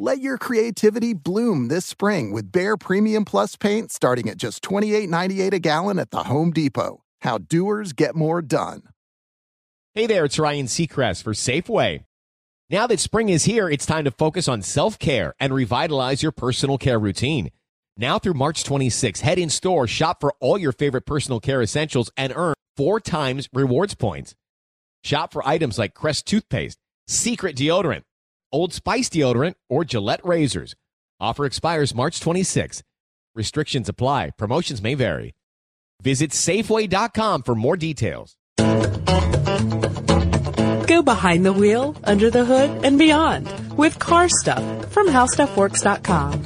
Let your creativity bloom this spring with Behr Premium Plus paint starting at just $28.98 a gallon at the Home Depot. How doers get more done. Hey there, it's Ryan Seacrest for Safeway. Now that spring is here, it's time to focus on self care and revitalize your personal care routine. Now through March 26, head in store, shop for all your favorite personal care essentials, and earn four times rewards points. Shop for items like Crest toothpaste, Secret deodorant, Old Spice deodorant, or Gillette razors. Offer expires March 26. Restrictions apply. Promotions may vary. Visit Safeway.com for more details. Go behind the wheel, under the hood, and beyond with car stuff from HowStuffWorks.com.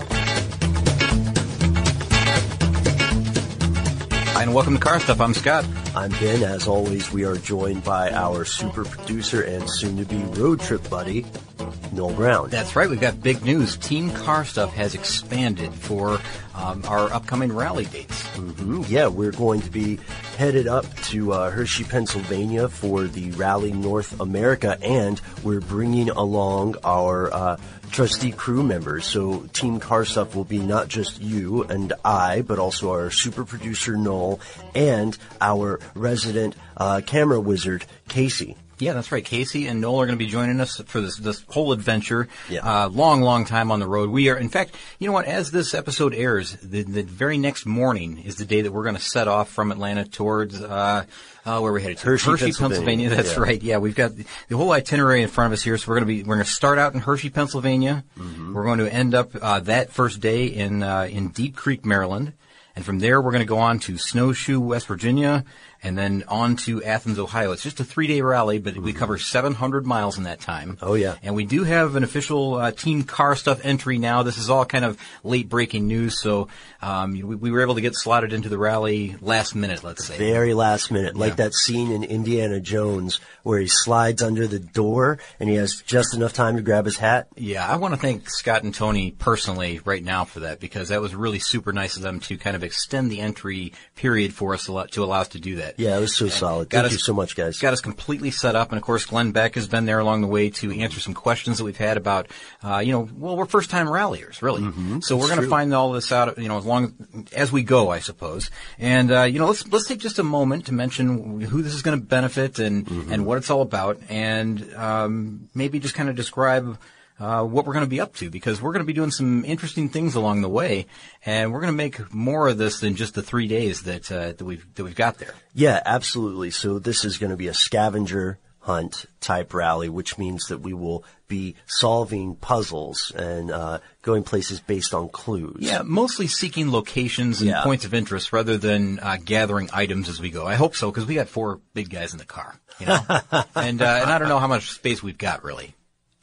Hi, and welcome to Car Stuff. I'm Scott. I'm Ben. As always, we are joined by our super producer and soon to be road trip buddy, Noel Brown. That's right. We've got big news. Team Car Stuff has expanded for um, our upcoming rally dates. Mm-hmm. Yeah, we're going to be headed up to uh, Hershey, Pennsylvania for the Rally North America, and we're bringing along our uh, trustee crew members. So Team Car Stuff will be not just you and I, but also our super producer Noel and our resident uh, camera wizard Casey. Yeah, that's right. Casey and Noel are going to be joining us for this this whole adventure. Yeah. Uh, long, long time on the road. We are, in fact, you know what? As this episode airs, the, the very next morning is the day that we're going to set off from Atlanta towards uh, uh, where we headed to Hershey, Pennsylvania. Pennsylvania. That's Yeah. right. Yeah, we've got the, the whole itinerary in front of us here. So we're going to be we're going to start out in Hershey, Pennsylvania. Mm-hmm. We're going to end up uh, that first day in uh, in Deep Creek, Maryland. And from there, we're going to go on to Snowshoe, West Virginia, and then on to Athens, Ohio. It's just a three-day rally, but we cover 700 miles in that time. Mm-hmm. Oh, yeah. And we do have an official uh, Team Car Stuff entry now. This is all kind of late-breaking news, so um, we, we were able to get slotted into the rally last minute, let's say. Very last minute, like Yeah. that scene in Indiana Jones where he slides under the door and he has just enough time to grab his hat. Yeah, I want to thank Scott and Tony personally right now for that because that was really super nice of them to kind of extend the entry period for us to allow, to allow us to do that. Yeah, it was so solid. got Thank us- you so much, guys. Got us completely set up, and of course, Glenn Beck has been there along the way to answer some questions that we've had about, uh, you know, well, we're first time ralliers, really. So we're going to find all this out, you know, as long as we go, I suppose. And uh, you know, let's let's take just a moment to mention who this is going to benefit and and what it's all about, and um, maybe just kind of describe. Uh, what we're going to be up to because we're going to be doing some interesting things along the way, and we're going to make more of this than just the three days that uh, that we've that we've got there. Yeah, absolutely. So this is going to be a scavenger hunt type rally, which means that we will be solving puzzles and uh, going places based on clues. Yeah, mostly seeking locations and Yeah. points of interest rather than uh, gathering items as we go. I hope so because we got four big guys in the car, you know, and uh, and I don't know how much space we've got really.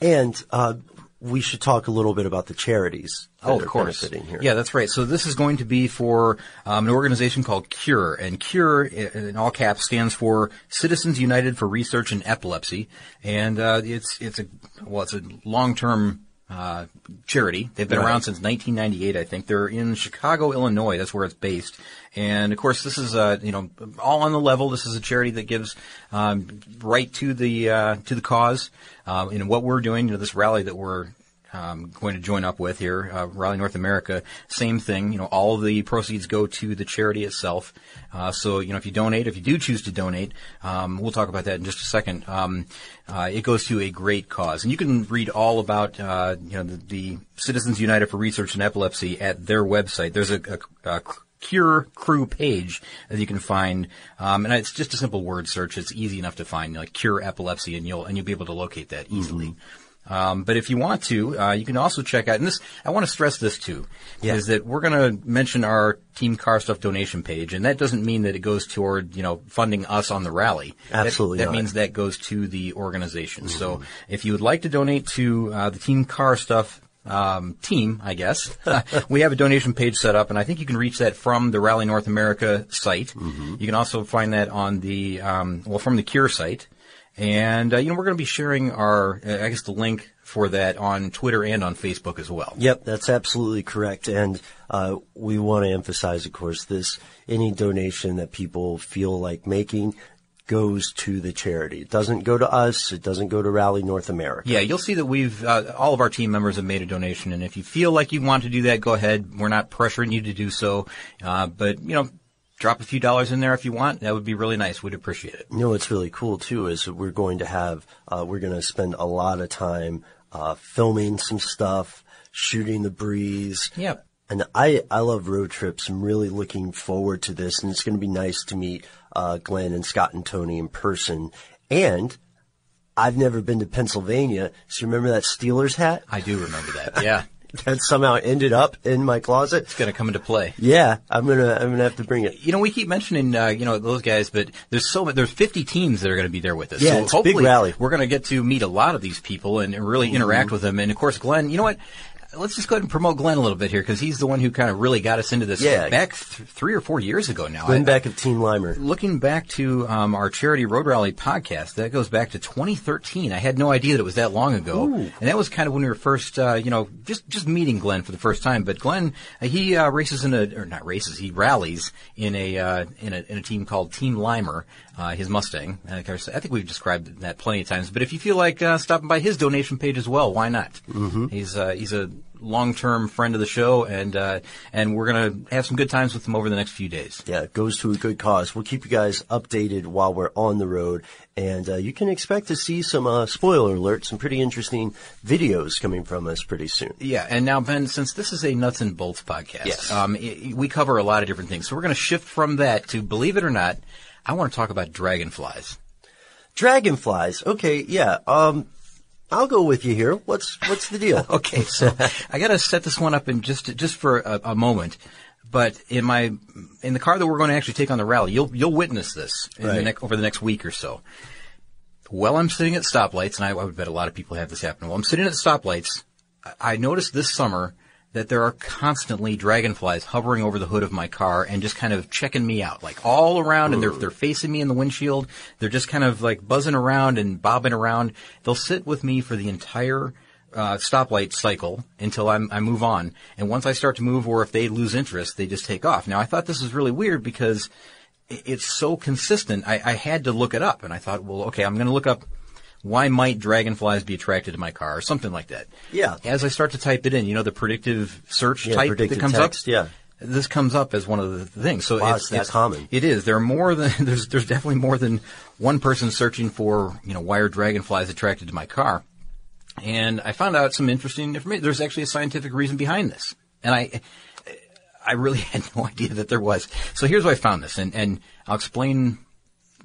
And uh, we should talk a little bit about the charities. Oh, of course. Yeah, that's right. So this is going to be for um, an organization called CURE, and CURE, in all caps, stands for Citizens United for Research in Epilepsy, and uh, it's it's a well, it's a long term. Uh, charity. They've been Right. around since 1998, I think. They're in Chicago, Illinois. That's where it's based. And of course, this is, uh, you know, all on the level. This is a charity that gives, um, right to the, uh, to the cause. Um, what we're doing, you know, this rally that we're, um, going to join up with here, uh, North America, same thing. You know, all the proceeds go to the charity itself. Uh, so, you know, if you donate, if you do choose to donate, um, we'll talk about that in just a second. Um, uh, it goes to a great cause, and you can read all about, uh, you know, the, the Citizens United for Research in Epilepsy at their website. There's a, a, a Cure Crew page that you can find, um, and it's just a simple word search. It's easy enough to find, like Cure Epilepsy, and you'll and you'll be able to locate that easily. Mm-hmm. Um, but if you want to, uh, you can also check out, and this, I want to stress this too, Yeah. is that we're going to mention our Team Car Stuff donation page, and that doesn't mean that it goes toward, you know, funding us on the rally. Absolutely That, not. means that goes to the organization. So if you would like to donate to uh, the Team Car Stuff um, team, I guess, we have a donation page set up, and I think you can reach that from the Rally North America site. You can also find that on the, um, well, from the Cure site. And, uh, you know, we're going to be sharing our, uh, I guess, the link for that on Twitter and on Facebook as well. Yep, that's absolutely correct. And uh, we want to emphasize, of course, this any donation that people feel like making goes to the charity. It doesn't go to us. It doesn't go to Rally North America. Yeah, you'll see that we've uh, all of our team members have made a donation, and if you feel like you want to do that, go ahead. We're not pressuring you to do so, uh, but you know, drop a few dollars in there if you want. That would be really nice. We'd appreciate it. You know what's really cool too is we're going to have uh, we're going to spend a lot of time uh, filming some stuff, shooting the breeze. Yep. And I I love road trips. I'm really looking forward to this, and it's going to be nice to meet uh, Glenn and Scott and Tony in person. And I've never been to Pennsylvania, so you remember that Steelers hat I do remember that. Yeah, that somehow ended up in my closet? it's going to come into play. Yeah, I'm gonna I'm gonna have to bring it. You know, we keep mentioning, uh, you know, those guys, but there's so many, there's 50 teams that are going to be there with us. Yeah, so it's a big hopefully rally. we're going to get to meet a lot of these people and really interact with them. And of course, Glenn, you know what? Let's just go ahead and promote Glenn a little bit here because he's the one who kind of really got us into this Yeah. back th- three or four years ago now. Glenn I- back of Team Limer. looking back to um, our charity road rally podcast, that goes back to 2013. I had no idea that it was that long ago, and that was kind of when we were first, uh, you know, just just meeting Glenn for the first time. But Glenn, uh, he uh, races in a or not races, he rallies in a uh, in a in a team called Team Limer, uh, his Mustang. I think we've described that plenty of times. But if you feel like uh, stopping by his donation page as well, why not? Mm-hmm. He's uh, he's a long-term friend of the show, and uh, and we're gonna have some good times with him over the next few days. Yeah, it goes to a good cause. We'll keep you guys updated while we're on the road, and uh, you can expect to see some uh, spoiler alerts, some pretty interesting videos coming from us pretty soon. Yeah, and now Ben, since this is a nuts and bolts podcast, Yes. um, i we cover a lot of different things. So we're going to shift from that to, believe it or not, I want to talk about dragonflies. Dragonflies. Okay, yeah. Um, I'll go with you here. What's what's the deal? Okay, so I got to set this one up in just just for a, a moment. But in my in the car that we're going to actually take on the rally, you'll you'll witness this in the Right. next over the next week or so. While I'm sitting at stoplights, and I, I would bet a lot of people have this happen. While I'm sitting at stoplights, I, I noticed this summer that there are constantly dragonflies hovering over the hood of my car and just kind of checking me out, like all around, and they're they're facing me in the windshield. They're just kind of like buzzing around and bobbing around. They'll sit with me for the entire uh, stoplight cycle until I'm, I move on. And once I start to move, or if they lose interest, they just take off. Now, I thought this was really weird because it's so consistent. I, I had to look it up, and I thought, well, okay, I'm going to look up why might dragonflies be attracted to my car, or something like that. Yeah. As I start to type it in, you know, the predictive search Yeah, type predictive that comes text, up. yeah. This comes up as one of the things. So Wow, it's, it's that common. It is. There are more than there's there's definitely more than one person searching for you know why are dragonflies attracted to my car. And I found out some interesting information. There's actually a scientific reason behind this, and I I really had no idea that there was. So here's why I found this, and and I'll explain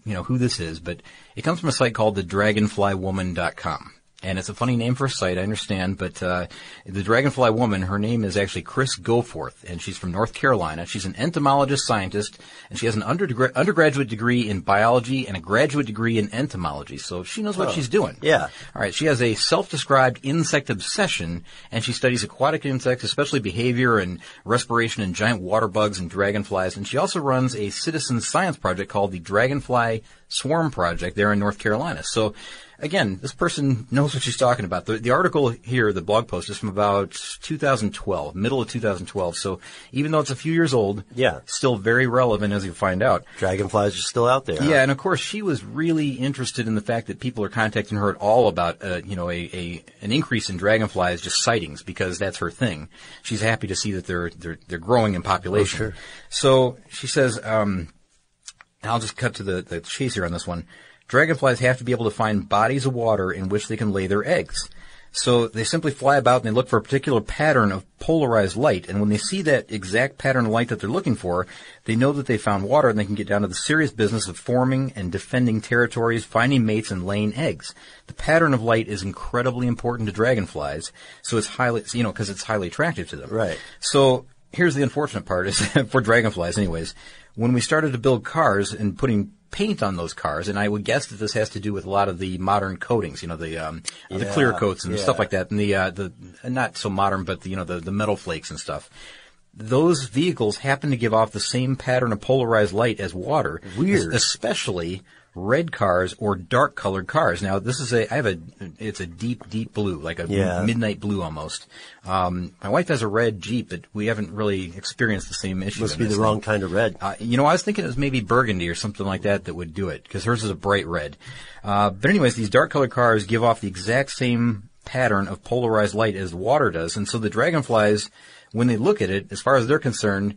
you know who this is, but it comes from a site called the dragonflywoman.com. And it's a funny name for a site, I understand, but uh, the Dragonfly Woman, her name is actually Chris Goforth, and she's from North Carolina. She's an entomologist scientist, and she has an undergra- undergraduate degree in biology and a graduate degree in entomology, so she knows what she's doing. Yeah. All right, she has a self-described insect obsession, and she studies aquatic insects, especially behavior and respiration in giant water bugs and dragonflies. And she also runs a citizen science project called the Dragonfly Swarm Project there in North Carolina. So, again, this person knows what she's talking about. The, the article here, the blog post, is from about 2012, middle of 2012. So, even though it's a few years old, Yeah. still very relevant as you'll find out. Dragonflies are still out there. huh? Yeah, and of course she was really interested in the fact that people are contacting her at all about, uh, you know, a, a an increase in dragonflies, just sightings, because that's her thing. She's happy to see that they're they're they're growing in population. Oh, sure. So she says, um, I'll just cut to the the chase here on this one. Dragonflies have to be able to find bodies of water in which they can lay their eggs. So they simply fly about and they look for a particular pattern of polarized light. And when they see that exact pattern of light that they're looking for, they know that they found water and they can get down to the serious business of forming and defending territories, finding mates, and laying eggs. The pattern of light is incredibly important to dragonflies. So it's highly, you know, because it's highly attractive to them. Right. So here's the unfortunate part is for dragonflies anyways. When we started to build cars and putting paint on those cars, and I would guess that this has to do with a lot of the modern coatings, you know, the um, the clear coats and yeah. stuff like that, and the uh, the not so modern, but the, you know the the metal flakes and stuff. Those vehicles happen to give off the same pattern of polarized light as water. Weird. especially red cars or dark colored cars. Now this is a I have a it's a deep deep blue, like a Yeah. midnight blue almost. Um, my wife has a red Jeep, but we haven't really experienced the same issue. Must be the wrong kind of red. Uh, you know, I was thinking it was maybe burgundy or something like that that would do it because hers is a bright red. Uh, but anyways, these dark colored cars give off the exact same pattern of polarized light as water does, and so the dragonflies, when they look at it, as far as they're concerned,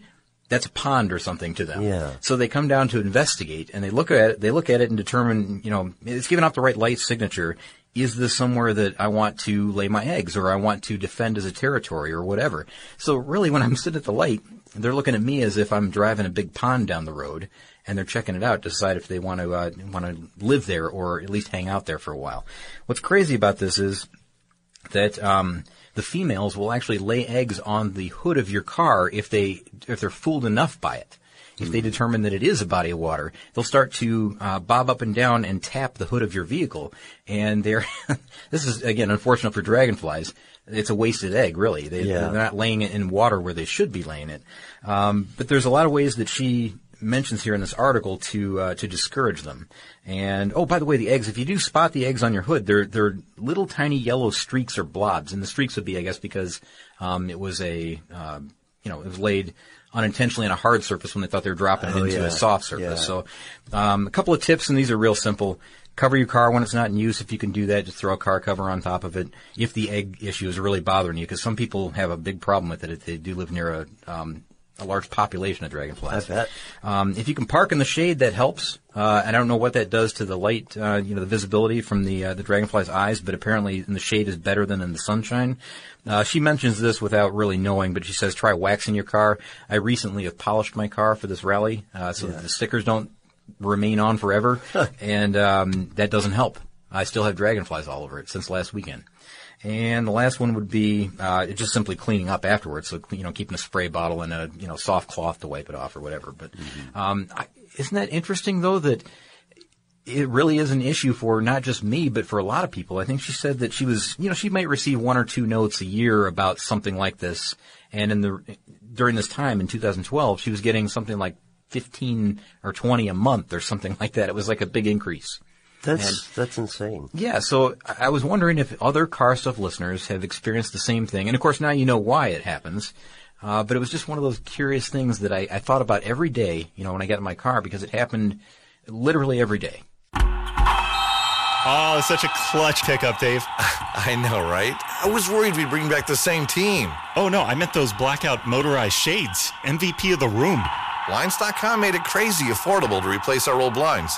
that's a pond or something to them. Yeah. So they come down to investigate, and they look at it. They look at it and determine, you know, it's giving off the right light signature. Is this somewhere that I want to lay my eggs, or I want to defend as a territory, or whatever? So really, when I'm sitting at the light, they're looking at me as if I'm driving a big pond down the road, and they're checking it out to decide if they want to uh, want to live there or at least hang out there for a while. What's crazy about this is that um, the females will actually lay eggs on the hood of your car if they if they're fooled enough by it. If they determine that it is a body of water, they'll start to uh, bob up and down and tap the hood of your vehicle. And they're this is again unfortunate for dragonflies. It's a wasted egg, really. They, Yeah. They're not laying it in water where they should be laying it. Um, but there's a lot of ways that she mentions here in this article to uh, to discourage them. And oh, by the way, the eggs. If you do spot the eggs on your hood, they're they're little tiny yellow streaks or blobs, and the streaks would be, I guess, because um, it was a uh, you know it was laid unintentionally on a hard surface when they thought they were dropping it Oh, into yeah. a soft surface. Yeah. So um, a couple of tips, and these are real simple. Cover your car when it's not in use. If you can do that, just throw a car cover on top of it. If the egg issue is really bothering you, because some people have a big problem with it if they do live near a um, a large population of dragonflies. I bet. Um, if you can park in the shade, that helps. Uh, and I don't know what that does to the light, uh, you know, the visibility from the uh, the dragonfly's eyes, but apparently in the shade is better than in the sunshine. Uh, she mentions this without really knowing, but she says try waxing your car. I recently have polished my car for this rally, uh, so that the stickers don't remain on forever, and um, that doesn't help. I still have dragonflies all over it since last weekend. And the last one would be uh, just simply cleaning up afterwards. So you know, keeping a spray bottle and a you know soft cloth to wipe it off or whatever. But um, I, isn't that interesting though that it really is an issue for not just me, but for a lot of people. I think she said that she was, you know, she might receive one or two notes a year about something like this. And in the, during this time in 2012, she was getting something like 15 or 20 a month or something like that. It was like a big increase. That's that's insane. Yeah, so I I was wondering if other car stuff listeners have experienced the same thing. And of course, now you know why it happens. Uh, but it was just one of those curious things that I, I thought about every day, you know, when I got in my car because it happened literally every day. Oh, such a clutch pickup, Dave. I know, right? I was worried we'd bring back the same team. Oh, no, I meant those blackout motorized shades. MVP of the room. Blinds.com made it crazy affordable to replace our old blinds.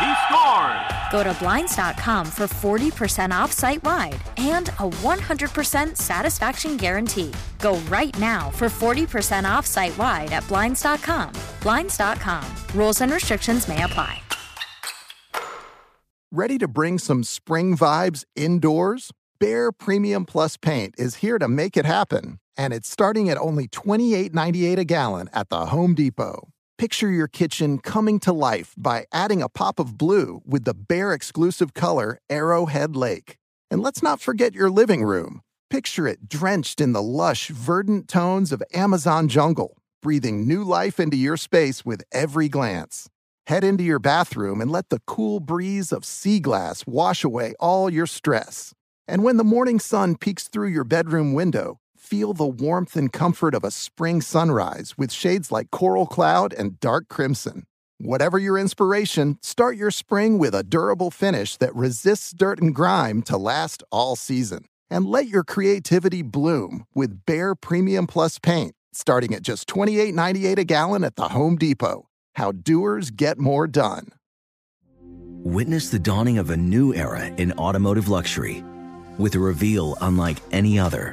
He scores. Go to Blinds.com for 40% off site wide and a 100% satisfaction guarantee. Go right now for 40% off site wide at Blinds.com. Blinds.com. Rules and restrictions may apply. Ready to bring some spring vibes indoors? Behr Premium Plus paint is here to make it happen, and it's starting at only $28.98 a gallon at the Home Depot. Picture your kitchen coming to life by adding a pop of blue with the Behr exclusive color Arrowhead Lake. And let's not forget your living room. Picture it drenched in the lush, verdant tones of Amazon jungle, breathing new life into your space with every glance. Head into your bathroom and let the cool breeze of sea glass wash away all your stress. And when the morning sun peeks through your bedroom window, feel the warmth and comfort of a spring sunrise with shades like coral cloud and dark crimson. Whatever your inspiration, start your spring with a durable finish that resists dirt and grime to last all season. And let your creativity bloom with Behr Premium Plus paint, starting at just $28.98 a gallon at the Home Depot. How doers get more done. Witness the dawning of a new era in automotive luxury with a reveal unlike any other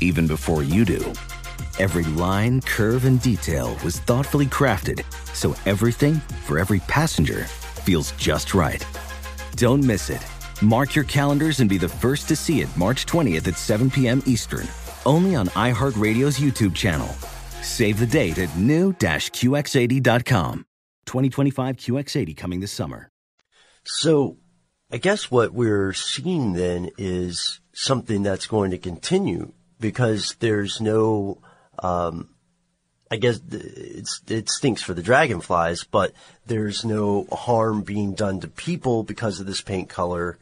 even before you do. Every line, curve, and detail was thoughtfully crafted so everything for every passenger feels just right. Don't miss it. Mark your calendars and be the first to see it March 20th at 7 p.m. Eastern, only on iHeartRadio's YouTube channel. Save the date at new-QX80.com. 2025 QX80 coming this summer. So, I guess what we're seeing then is something that's going to continue because there's no, um, I guess it's, it stinks for the dragonflies, but there's no harm being done to people because of this paint color.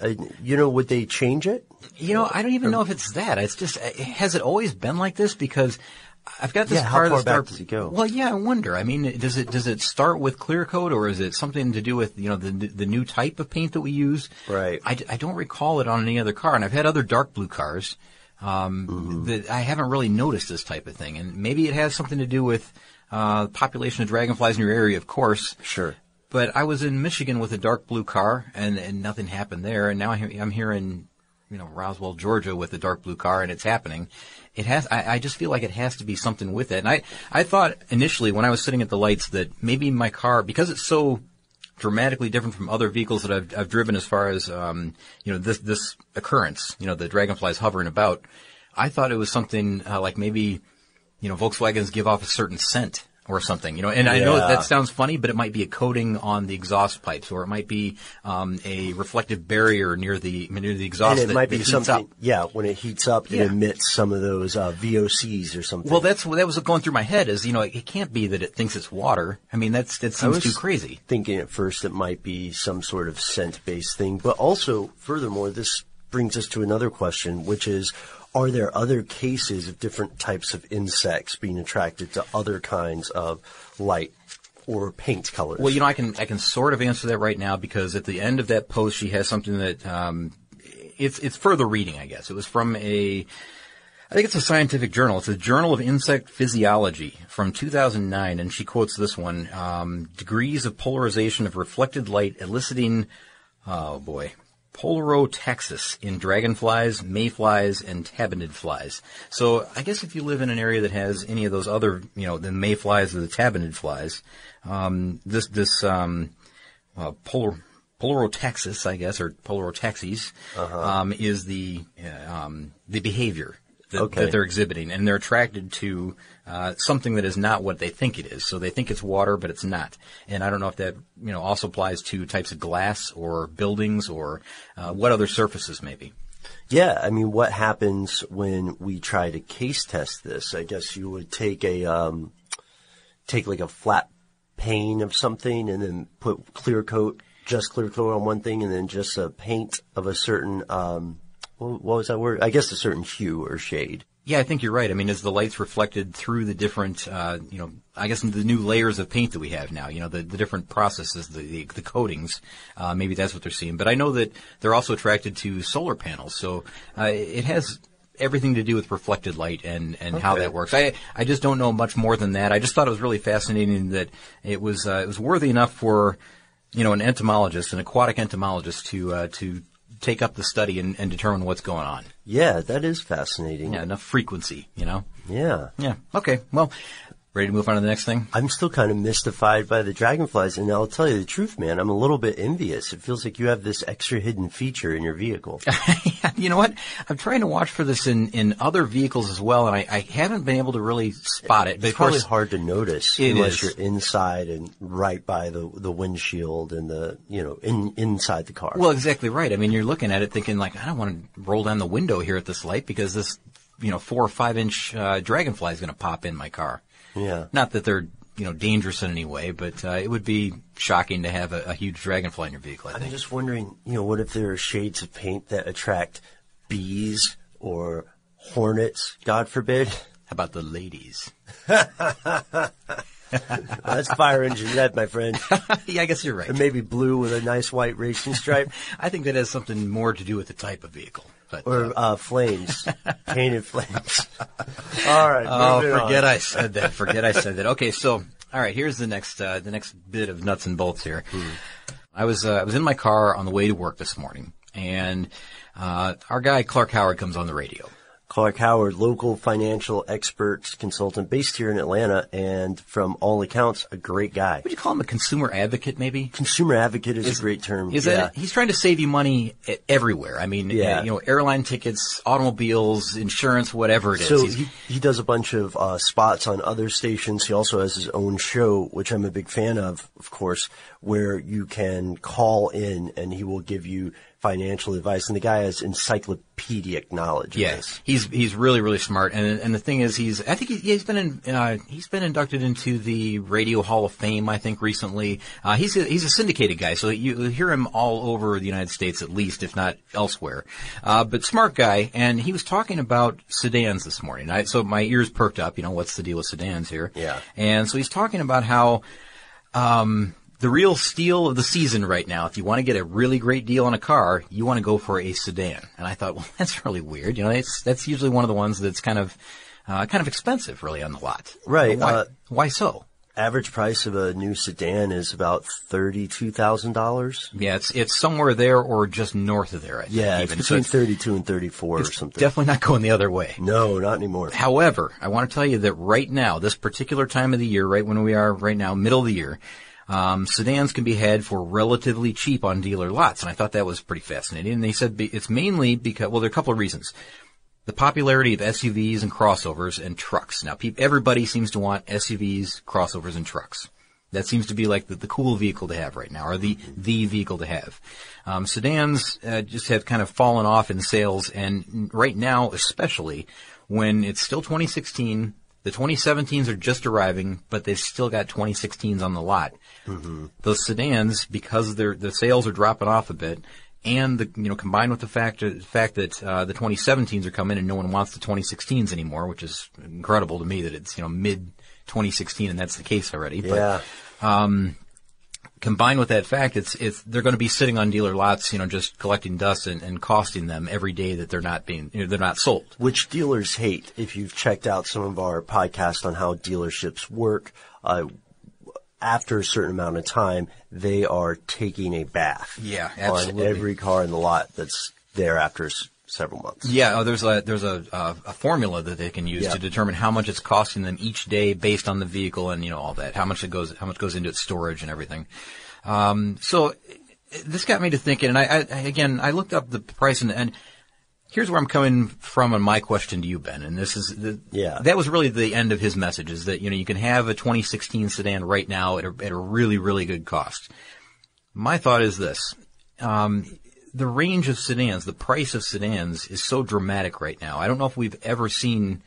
Uh, you know, would they change it? You know, I don't even know if it's that. It's just, has it always been like this? Because I've got this yeah, car how far start, back does it go? Well, yeah, I wonder. I mean, does it does it start with clear coat, or is it something to do with you know the the new type of paint that we use? Right. I, I don't recall it on any other car, and I've had other dark blue cars um, Mm-hmm. that I haven't really noticed this type of thing, and maybe it has something to do with uh, population of dragonflies in your area, of course. Sure. But I was in Michigan with a dark blue car, and, and nothing happened there. And now I'm here in, you know, Roswell, Georgia, with a dark blue car, and it's happening. It has. I, I just feel like it has to be something with it. And I, I thought initially when I was sitting at the lights that maybe my car, because it's so dramatically different from other vehicles that I've, I've driven as far as, um, you know, this, this occurrence, you know, the dragonflies hovering about. I thought it was something uh, like maybe, you know, Volkswagens give off a certain scent or something, you know, and I know that sounds funny, but it might be a coating on the exhaust pipes or it might be, um, a reflective barrier near the, near the exhaust and it that, might be something, up. yeah, when it heats up, Yeah. it emits some of those uh, VOCs or something. Well, that's what that was going through my head. Is you know, it can't be that it thinks it's water. I mean, that's that seems too crazy. Thinking at first it might be some sort of scent-based thing, but also, furthermore, this brings us to another question, which is, are there other cases of different types of insects being attracted to other kinds of light or paint colors? Well, you know, I can I can sort of answer that right now because at the end of that post, she has something that um, it's it's further reading. I guess it was from a. I think it's a scientific journal. It's a Journal of Insect Physiology from 2009, and she quotes this one: um, "Degrees of polarization of reflected light eliciting, oh boy, polarotaxis in dragonflies, mayflies, and tabanid flies. So I guess if you live in an area that has any of those other, you know, the mayflies or the tabanid flies, um, this this um, uh, polar polarotaxis, I guess, or polarotaxis, um, is the uh, um, the behavior that, Okay. that they're exhibiting, and they're attracted to uh, something that is not what they think it is. So they think it's water, but it's not. And I don't know if that you know also applies to types of glass or buildings or uh, what other surfaces maybe. Yeah, I mean, what happens when we try to case test this? I guess you would take a um, take like a flat pane of something and then put clear coat, just clear coat on one thing, and then just a paint of a certain um, what, what was that word? I guess a certain hue or shade. Yeah, I think you're right. I mean, as the light's reflected through the different, uh, you know, I guess the new layers of paint that we have now, you know, the, the different processes, the, the, the coatings, uh, maybe that's what they're seeing. But I know that they're also attracted to solar panels. So, uh, it has everything to do with reflected light and, and how that works. I, I just don't know much more than that. I just thought it was really fascinating that it was, uh, it was worthy enough for, you know, an entomologist, an aquatic entomologist to, uh, to take up the study and, and determine what's going on. Yeah, that is fascinating. Yeah, enough frequency, you know? Yeah. Yeah. Okay. Well, Ready to move on to the next thing? I'm still kind of mystified by the dragonflies, and I'll tell you the truth, man. I'm a little bit envious. It feels like you have this extra hidden feature in your vehicle. you know what? I'm trying to watch for this in, in other vehicles as well, and I, I haven't been able to really spot it. But It's probably hard to notice unless is. you're inside and right by the the windshield and the you know in inside the car. Well, exactly right. I mean, you're looking at it thinking like, I don't want to roll down the window here at this light because this, you know, four or five inch uh, dragonfly is going to pop in my car. Yeah. Not that they're, you know, dangerous in any way, but uh, it would be shocking to have a, a huge dragonfly in your vehicle. I I'm think. just wondering, you know, what if there are shades of paint that attract bees or hornets, God forbid? How about the ladies? That's fire engine red, my friend. yeah, I guess you're right. And maybe blue with a nice white racing stripe. I think that has something more to do with the type of vehicle. But Or uh, flames, painted flames. All right. Oh, forget on. I said that. Forget I said that. Okay, so all right, here's the next uh, the next bit of nuts and bolts here. I was uh, I was in my car on the way to work this morning, and uh, our guy Clark Howard comes on the radio. Clark Howard, local financial expert consultant based here in Atlanta, and from all accounts, a great guy. Would you call him a consumer advocate, maybe? Consumer advocate is, a great term. Is yeah. that he's trying to save you money everywhere? I mean, Yeah. you know, airline tickets, automobiles, insurance, whatever it is. So he, he does a bunch of uh, spots on other stations. He also has his own show, which I'm a big fan of, of course, where you can call in and he will give you financial advice. And the guy has encyclopedic knowledge. of Yeah, he's he's really really smart, and and the thing is, he's I think he, he's been in, uh, he's been inducted into the Radio Hall of Fame. I think recently. Uh, he's a, he's a syndicated guy, so you you hear him all over the United States at least, if not elsewhere. Uh, but smart guy, and he was talking about sedans this morning. I, so my ears perked up. You know, what's the deal with sedans here? Yeah. And so he's talking about how. Um, the real steal of the season right now, if you want to get a really great deal on a car, you want to go for a sedan. And I thought, well, that's really weird. You know, that's, that's usually one of the ones that's kind of, uh, kind of expensive really on the lot. Right, Why, uh, why so? Average price of a new sedan is about thirty-two thousand dollars. Yeah, it's, it's somewhere there or just north of there. I think, Yeah, it's even. So between thirty-two and thirty-four or something. definitely not going the other way. no, not anymore. However, I want to tell you that right now, this particular time of the year, right when we are right now, middle of the year, um, sedans can be had for relatively cheap on dealer lots, and I thought that was pretty fascinating. And they said it's mainly because, well, there are a couple of reasons. The popularity of SUVs and crossovers and trucks. Now, peop everybody seems to want SUVs, crossovers, and trucks. That seems to be like the, the cool vehicle to have right now, or the the vehicle to have. Um, sedans uh, just have kind of fallen off in sales, and right now, especially when it's still 2016, the 2017s are just arriving, but they've still got 2016s on the lot. Those sedans, because their the sales are dropping off a bit, and the you know combined with the fact the fact that uh, the 2017s are coming and no one wants the 2016s anymore, which is incredible to me that it's you know mid 2016 and that's the case already. Yeah. But um, combined with that fact, it's it's they're going to be sitting on dealer lots, you know, just collecting dust and, and costing them every day that they're not being you know, they're not sold. which dealers hate. If you've checked out some of our podcasts on how dealerships work, uh, after a certain amount of time, they are taking a bath. Yeah, absolutely. on every car in the lot that's there after several months. Yeah, oh, there's a there's a, a a formula that they can use Yeah. to determine how much it's costing them each day based on the vehicle and you know all that, how much it goes how much goes into its storage and everything. Um, so this got me to thinking, and I, I I- again I looked up the price and, and here's where I'm coming from on my question to you, Ben. And this is the, Yeah. that was really the end of his message is that you know you can have a 2016 sedan right now at a, at a really really good cost. My thought is this. Um, the range of sedans, the price of sedans is so dramatic right now. I don't know if we've ever seen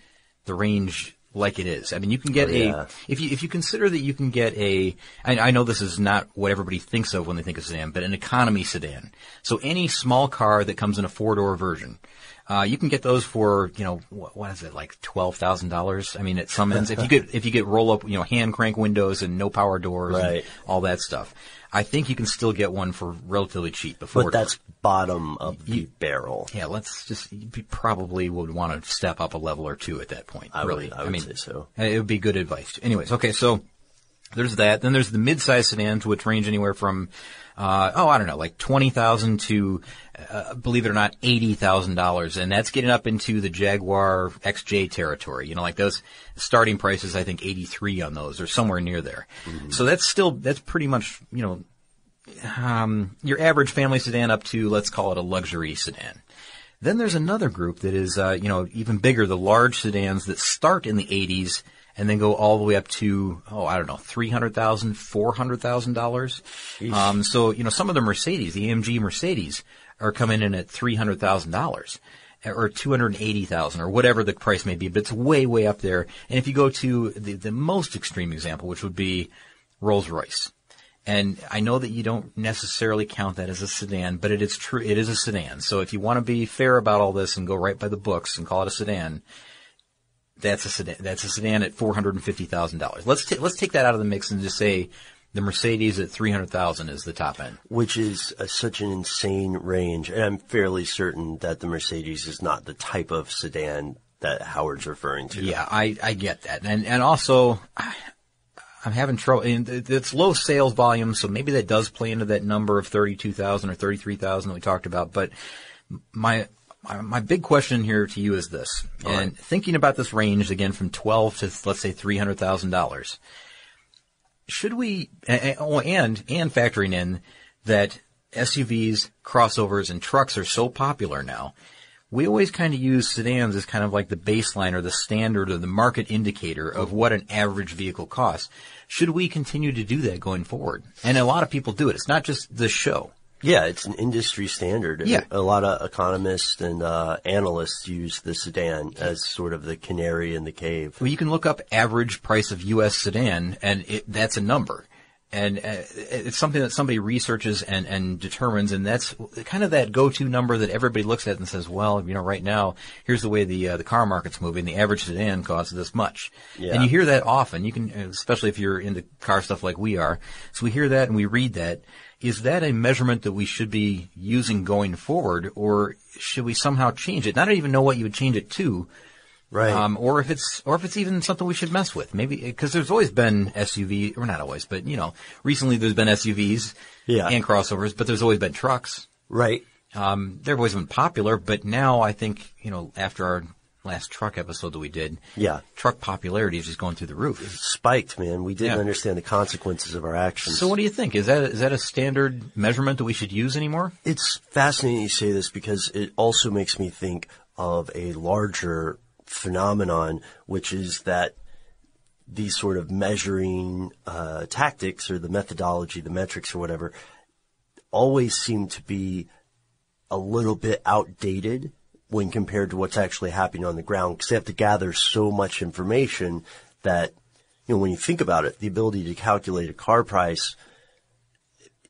the range like it is. I mean, you can get Oh, yeah. a, if you, if you consider that you can get a, I, I know this is not what everybody thinks of when they think of sedan, but an economy sedan. So any small car that comes in a four door version, uh, you can get those for, you know, what, what is it, like twelve thousand dollars? I mean, at some ends, if you get if you get roll up, you know, hand crank windows and no power doors, Right. and all that stuff, I think you can still get one for relatively cheap. Before But that's bottom of the barrel. yeah, let's just you probably would want to step up a level or two at that point. I would- I would mean, say so. It would be good advice. Anyways, okay, so There's that. Then there's the mid-size sedans, which range anywhere from, uh, oh, I don't know, like twenty thousand to, uh, believe it or not, eighty thousand dollars, and that's getting up into the Jaguar XJ territory. You know, like those starting prices, I think eighty-three on those, or somewhere near there. So that's still that's pretty much you know um, your average family sedan up to let's call it a luxury sedan. Then there's another group that is, uh, you know, even bigger, the large sedans that start in the 80s and then go all the way up to, oh, I don't know, $300,000, $400,000. Um, so, you know, some of the Mercedes, the AMG Mercedes are coming in at $300,000 or 280,000 or whatever the price may be, but it's way, way up there. And if you go to the, the most extreme example, which would be Rolls Royce. And I know that you don't necessarily count that as a sedan, but it is true. It is a sedan. So if you want to be fair about all this and go right by the books and call it a sedan, that's a sedan. That's a sedan at four hundred and fifty thousand dollars. Let's ta- let's take that out of the mix and just say the Mercedes at three hundred thousand is the top end. which is uh, such an insane range. And I'm fairly certain that the Mercedes is not the type of sedan that Howard's referring to. Yeah, I, I get that. And, and also, I, I'm having trouble, and it's low sales volume, so maybe that does play into that number of 32,000 or 33,000 that we talked about. But my, my, my big question here to you is this, and thinking about this range again from 12 to let's say $300,000, should we, and, oh, and, and factoring in that SUVs, crossovers, and trucks are so popular now, we always kind of use sedans as kind of like the baseline or the standard or the market indicator of what an average vehicle costs. Should we continue to do that going forward? And a lot of people do it. It's not just the show. Yeah, it's an industry standard. Yeah. A lot of economists and uh, analysts use the sedan as sort of the canary in the cave. Well, you can look up average price of U.S. sedan, and it, that's a number. And uh, it's something that somebody researches and, and determines, and that's kind of that go-to number that everybody looks at and says, well, you know, right now, here's the way the uh, the car market's moving. The average sedan costs this much, Yeah. and you hear that often. You can, especially if you're into car stuff like we are. So we hear that and we read that. Is that a measurement that we should be using going forward, or should we somehow change it? And I don't even know what you would change it to. Right. Um, or if it's, or if it's even something we should mess with. Maybe, because there's always been SUV, or not always, but you know, recently there's been SUVs Yeah. and crossovers, but there's always been trucks. Right. Um, they've always been popular, but now I think, you know, after our last truck episode that we did, Yeah. truck popularity is just going through the roof. It spiked, man. We didn't Yeah. understand the consequences of our actions. So what do you think? Is that, is that a standard measurement that we should use anymore? It's fascinating you say this because it also makes me think of a larger phenomenon, which is that these sort of measuring uh, tactics or the methodology, the metrics or whatever, always seem to be a little bit outdated when compared to what's actually happening on the ground because they have to gather so much information that, you know, when you think about it, the ability to calculate a car price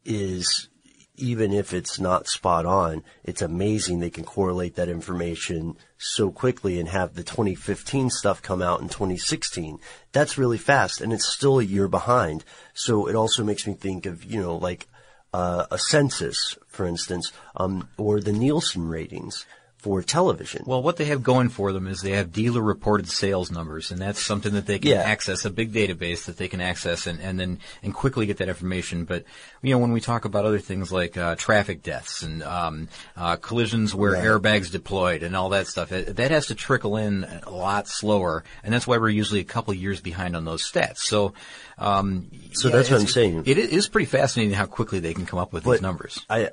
is even if it's not spot on, it's amazing they can correlate that information so quickly and have the 2015 stuff come out in 2016. That's really fast and it's still a year behind. So it also makes me think of, you know, like, uh, a census, for instance, um, or the Nielsen ratings for television. Well, what they have going for them is they have dealer reported sales numbers, and that's something that they can Yeah. access, a big database that they can access and, and then and quickly get that information. But you know, when we talk about other things like uh, traffic deaths and um, uh, collisions where Right. airbags deployed and all that stuff, it, that has to trickle in a lot slower, and that's why we're usually a couple years behind on those stats. So. Um, So yeah, that's what I'm saying. It is pretty fascinating how quickly they can come up with these numbers. I,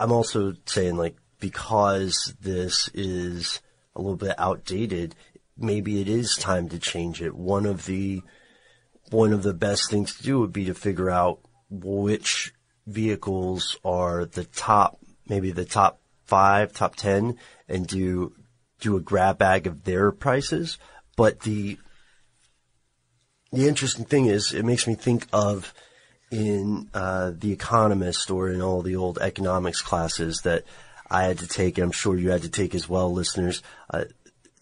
I'm also saying like because this is a little bit outdated, maybe it is time to change it. One of the one of the best things to do would be to figure out which vehicles are the top, maybe the top five, top ten, and do do a grab bag of their prices. But the the interesting thing is, it makes me think of in uh, The Economist or in all the old economics classes that I had to take, and I'm sure you had to take as well, listeners. Uh,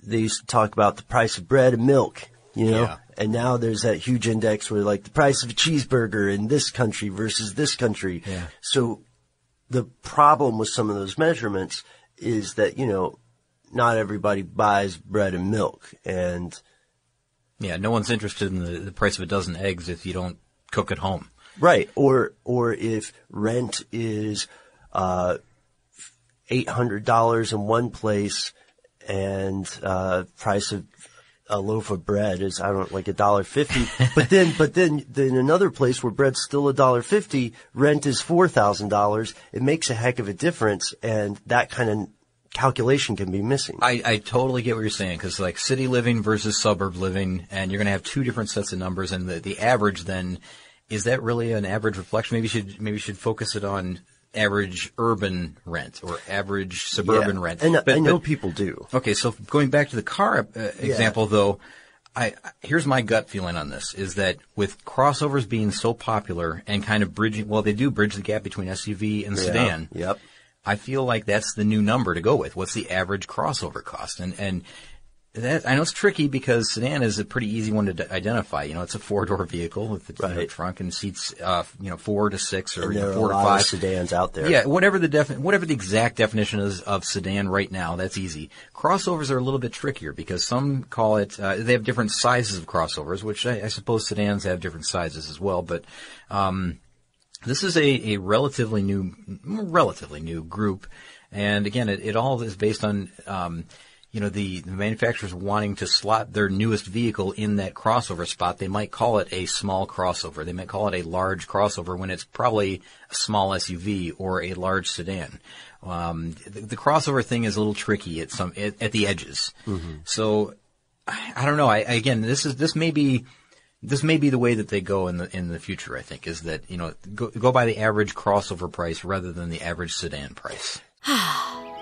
they used to talk about the price of bread and milk, you know? Yeah. And now there's that huge index where like the price of a cheeseburger in this country versus this country. Yeah. So the problem with some of those measurements is that, you know, not everybody buys bread and milk. And Yeah, no one's interested in the, the price of a dozen eggs if you don't cook at home. Right. Or, or if rent is, uh, $800 in one place and, uh, price of a loaf of bread is, I don't know, like a dollar fifty. but then, but then, then another place where bread's still a dollar fifty, rent is $4,000. It makes a heck of a difference. And that kind of calculation can be missing. I, I totally get what you're saying because like city living versus suburb living, and you're going to have two different sets of numbers, and the, the average then is that really an average reflection? Maybe you should maybe you should focus it on average urban rent or average suburban Yeah. rent. And But- I know but- people do. Okay, so going back to the car uh, example, though, I here's my gut feeling on this: is that with crossovers being so popular and kind of bridging, well, they do bridge the gap between SUV and Yeah. sedan. Yep. I feel like that's the new number to go with. What's the average crossover cost? And and that I know it's tricky because sedan is a pretty easy one to d- identify. You know, it's a four door vehicle with the you know, trunk and seats, uh, you know, four to six or you know, four to five sedans out there. Yeah, whatever the defi- whatever the exact definition is of sedan right now, that's easy. Crossovers are a little bit trickier because some call it uh, they have different sizes of crossovers, which I, I suppose sedans have different sizes as well. But um, this is a, a relatively new, relatively new group, and again, it, it all is based on. Um, you know, the, the manufacturers wanting to slot their newest vehicle in that crossover spot, they might call it a small crossover. They might call it a large crossover when it's probably a small SUV or a large sedan. Um, the, the crossover thing is a little tricky at some at, at the edges. So I, I don't know. I, again, this is this may be this may be the way that they go in the in the future. I think is that you know go, go by the average crossover price rather than the average sedan price.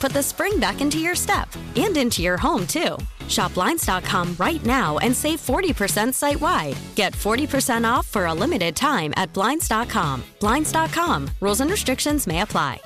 put the spring back into your step and into your home, too. Shop Blinds.com right now and save 40% site wide. Get 40% off for a limited time at Blinds.com. Blinds.com. Rules and restrictions may apply.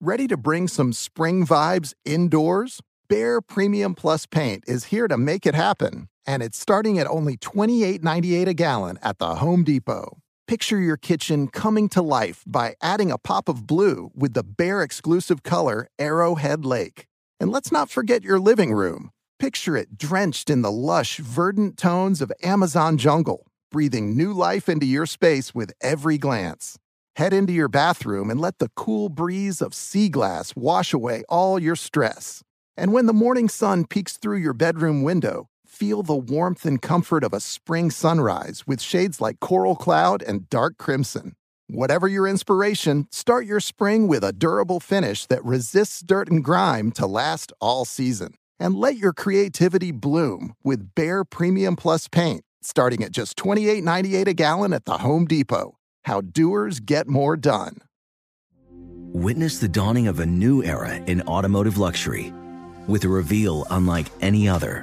Ready to bring some spring vibes indoors? Behr Premium Plus paint is here to make it happen, and it's starting at only $28.98 a gallon at the Home Depot. Picture your kitchen coming to life by adding a pop of blue with the Behr exclusive color Arrowhead Lake. And let's not forget your living room. Picture it drenched in the lush, verdant tones of Amazon jungle, breathing new life into your space with every glance. Head into your bathroom and let the cool breeze of sea glass wash away all your stress. And when the morning sun peeks through your bedroom window, feel the warmth and comfort of a spring sunrise with shades like coral cloud and dark crimson. Whatever your inspiration, start your spring with a durable finish that resists dirt and grime to last all season. And let your creativity bloom with Behr Premium Plus paint, starting at just $28.98 a gallon at the Home Depot. How doers get more done. Witness the dawning of a new era in automotive luxury with a reveal unlike any other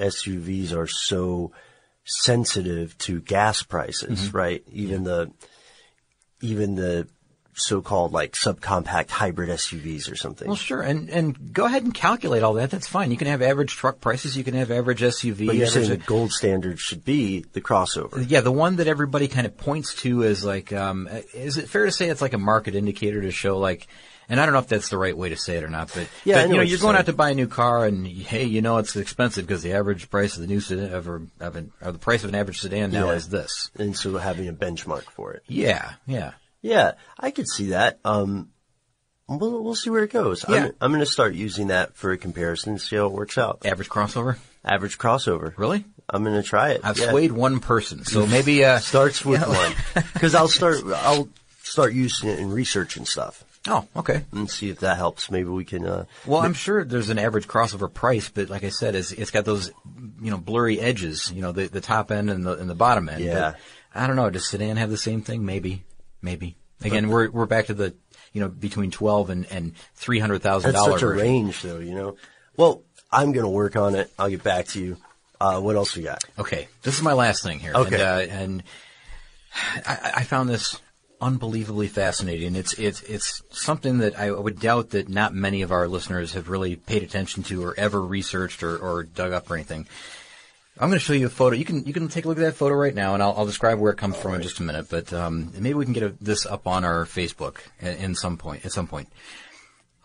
SUVs are so sensitive to gas prices, Mhm. right? Even the even the so-called like subcompact hybrid SUVs or something. Well, sure, and and go ahead and calculate all that. That's fine. You can have average truck prices. You can have average SUV. but you're saying the average- gold standard should be the crossover. yeah, the one that everybody kind of points to as like, um, is it fair to say it's like a market indicator to show like, and I don't know if that's the right way to say it or not, but, Yeah, but know you know, you're going saying. out to buy a new car and hey, you know it's expensive because the average price of the new sedan, of, a- of an, or the price of an average sedan now Yeah. is this. And so having a benchmark for it. Yeah, yeah. Yeah, I could see that. Um, we'll, we'll see where it goes. Yeah. I'm, I'm going to start using that for a comparison and see how it works out. Average crossover? Average crossover. Really? I'm going to try it. I've yeah. swayed one person, so maybe uh, Starts with you know- one. Because I'll start, I'll start using it in research and stuff. Oh, okay. And see if that helps. Maybe we can, uh, Well, I'm sure there's an average crossover price, but like I said, it's, it's got those, you know, blurry edges, you know, the, the top end and the, and the bottom end. Yeah. But I don't know. Does sedan have the same thing? Maybe. Maybe. Again, we're, we're back to the, you know, between 12 and, and $300,000 That's such a range, though. You know. Well, I'm going to work on it. I'll get back to you. Uh, what else we got? Okay. This is my last thing here. Okay. And, uh, and I, I found this unbelievably fascinating. It's, it's, it's something that I would doubt that not many of our listeners have really paid attention to or ever researched or, or dug up or anything. I'm going to show you a photo. You can you can take a look at that photo right now, and I'll, I'll describe where it comes from in just a minute. But um, maybe we can get a, this up on our Facebook in, in some point at some point.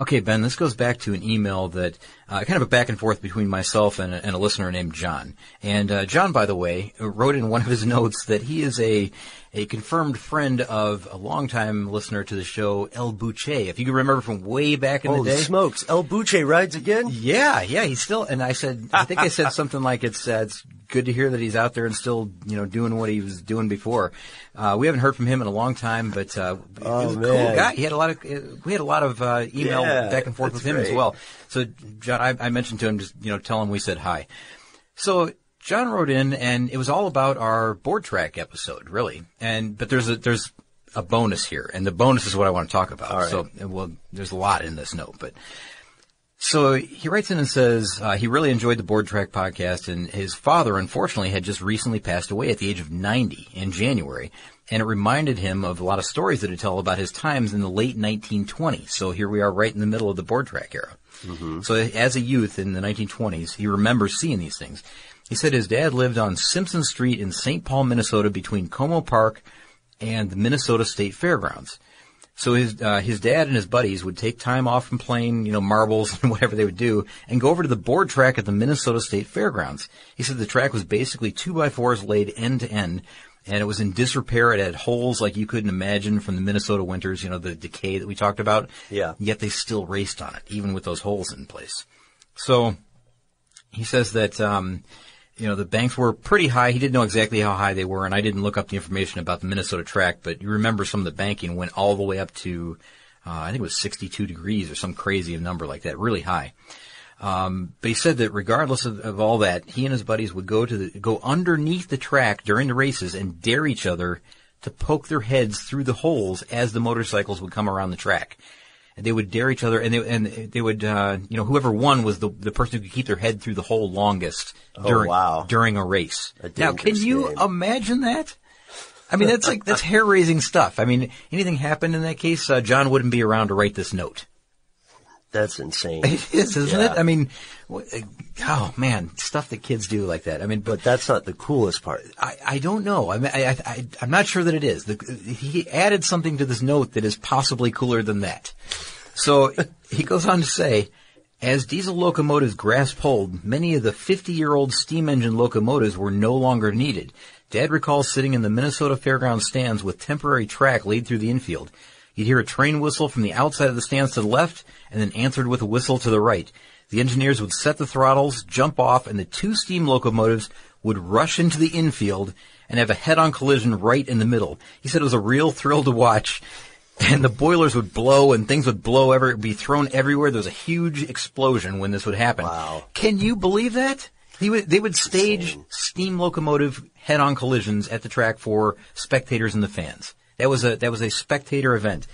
Okay, Ben, this goes back to an email that uh, kind of a back and forth between myself and a, and a listener named John. And uh, John, by the way, wrote in one of his notes that he is a a confirmed friend of a longtime listener to the show, El Buche. If you can remember from way back in Holy the day. smokes! El Buche rides again. Yeah, yeah, he's still. And I said, I think I said something like, "It's uh, it's good to hear that he's out there and still, you know, doing what he was doing before." Uh, we haven't heard from him in a long time, but uh, Oh, he was a cool man. guy. He had a lot of we had a lot of uh, email Yeah, back and forth with him as well. So, John, I, I mentioned to him just you know tell him we said hi. So John wrote in, and it was all about our board track episode, really. And but there's a there's a bonus here, and the bonus is what I want to talk about. Right. So, well, there's a lot in this note, but so he writes in and says uh, he really enjoyed the Board Track podcast, and his father, unfortunately, had just recently passed away at the age of 90 in January, and it reminded him of a lot of stories that he'd tell about his times in the late 1920s. So here we are, right in the middle of the Board Track era. So as a youth in the 1920s, he remembers seeing these things. He said his dad lived on Simpson Street in St. Paul, Minnesota, between Como Park and the Minnesota State Fairgrounds. So his uh, his dad and his buddies would take time off from playing, you know, marbles and whatever they would do, and go over to the board track at the Minnesota State Fairgrounds. He said the track was basically two by fours laid end to end, and it was in disrepair. It had holes like you couldn't imagine from the Minnesota winters, you know, the decay that we talked about. Yeah. Yet they still raced on it, even with those holes in place. So he says that um, you know the banks were pretty high. He didn't know exactly how high they were, and I didn't look up the information about the Minnesota track. But you remember some of the banking went all the way up to uh, I think it was 62 degrees or some crazy number like that, really high. Um, but he said that regardless of, of all that, he and his buddies would go to the, go underneath the track during the races and dare each other to poke their heads through the holes as the motorcycles would come around the track. And they would dare each other, and they and they would, uh, you know, whoever won was the the person who could keep their head through the hole longest Oh, during wow. during a race. A now, can you game. imagine that? I mean, that's like that's hair raising stuff. I mean, anything happened in that case, uh, John wouldn't be around to write this note. That's insane. It is, isn't Yeah. it? I mean, uh, oh man, stuff that kids do like that. I mean, but But that's not the coolest part. I, I don't know. I mean, I, I, I, I'm not sure that it is. The, he added something to this note that is possibly cooler than that. So he goes on to say, as diesel locomotives grasped hold, many of the 50-year-old steam engine locomotives were no longer needed. Dad recalls sitting in the Minnesota Fairgrounds stands with temporary track laid through the infield. You'd hear a train whistle from the outside of the stands to the left, and then answered with a whistle to the right. The engineers would set the throttles, jump off, and the two steam locomotives would rush into the infield and have a head-on collision right in the middle. He said it was a real thrill to watch. And the boilers would blow and things would blow ever, be thrown everywhere. There was a huge explosion when this would happen. Wow. Can you believe that? He would, they would stage steam locomotive head-on collisions at the track for spectators and the fans. That was a, that was a spectator event.